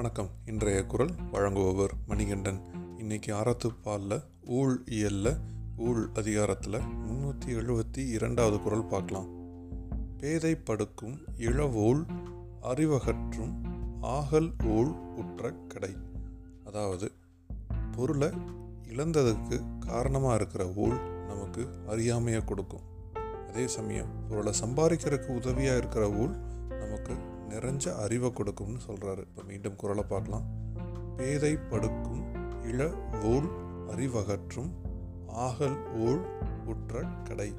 வணக்கம். இன்றைய குரல் வழங்குபவர் மணிகண்டன். இன்னைக்கு அறத்துப்பாலில் ஊழ் இயல்ல ஊழ் அதிகாரத்தில் முந்நூற்றி எழுபத்தி இரண்டாவது குரல் பார்க்கலாம். பேதை படுக்கும் இளவோள் அறிவகற்றும் ஆகல் ஊழ் உற்ற கடை. அதாவது பொருளை இழந்ததுக்கு காரணமாக இருக்கிற ஊழ் நமக்கு அறியாமையை கொடுக்கும். அதே சமயம் பொருளை சம்பாதிக்கிறதுக்கு உதவியாக இருக்கிற ஊழ் நமக்கு நிறைஞ்ச அறிவை கொடுக்கும்னு சொல்கிறாரு இப்போ மீண்டும் குரலை பார்க்கலாம். பேதை படுக்கும் இள ஓல் அறிவகற்றும் ஆகல் ஓல் உற்ற கடை.